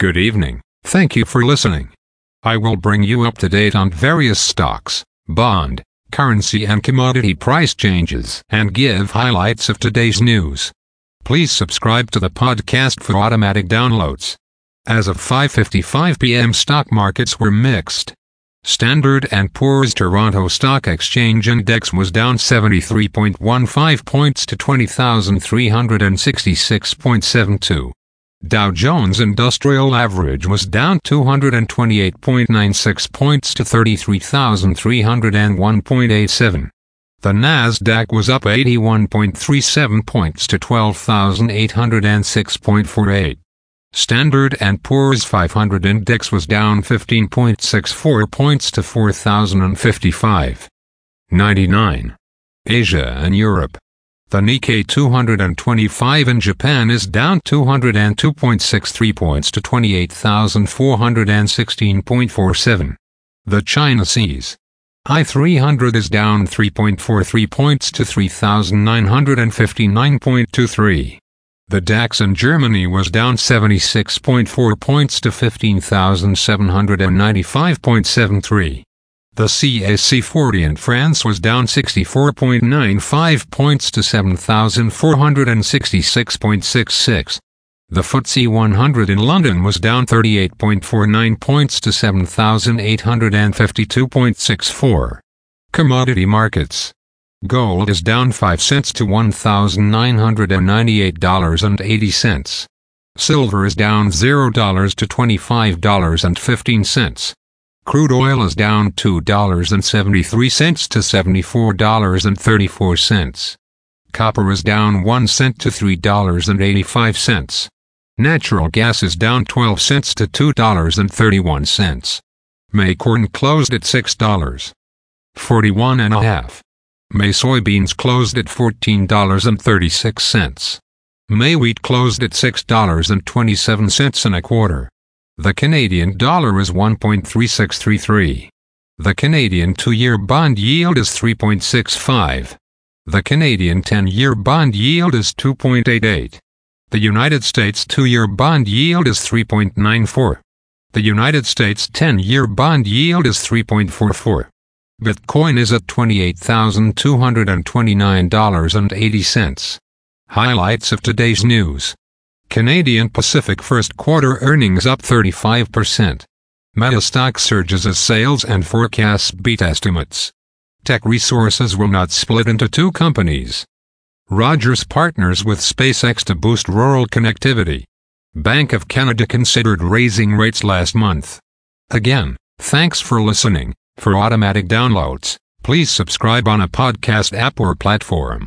Good evening. Thank you for listening. I will bring you up to date on various stocks, bond, currency and commodity price changes and give highlights of today's news. Please subscribe to the podcast for automatic downloads. As of 5:55 p.m. stock markets were mixed. Standard & Poor's Toronto Stock Exchange Index was down 73.15 points to 20,366.72. Dow Jones Industrial Average was down 228.96 points to 33,301.87. The Nasdaq was up 81.37 points to 12,806.48. Standard & Poor's 500 index was down 15.64 points to 4,055. 99. Asia and Europe. The Nikkei 225 in Japan is down 202.63 points to 28,416.47. The China CSI I 300 is down 3.43 points to 3,959.23. The DAX in Germany was down 76.4 points to 15,795.73. The CAC 40 in France was down 64.95 points to 7,466.66. The FTSE 100 in London was down 38.49 points to 7,852.64. Commodity markets. Gold is down 5 cents to $1,998.80. Silver is down $0 to $25.15. Crude oil is down $2.73 to $74.34. Copper is down 1 cent to $3.85. Natural gas is down 12 cents to $2.31. May corn closed at $6. 41 and a half. May soybeans closed at $14.36. May wheat closed at $6.27 and a quarter. The Canadian dollar is 1.3633. The Canadian two-year bond yield is 3.65. The Canadian 10-year bond yield is 2.88. The United States two-year bond yield is 3.94. The United States 10-year bond yield is 3.44. Bitcoin is at $28,229.80. Highlights of today's news. Canadian Pacific first quarter earnings up 35%. Meta stock surges as sales and forecasts beat estimates. Teck Resources will not split into two companies. Rogers partners with SpaceX to boost rural connectivity. Bank of Canada considered raising rates last month. Again, thanks for listening. For automatic downloads, please subscribe on a podcast app or platform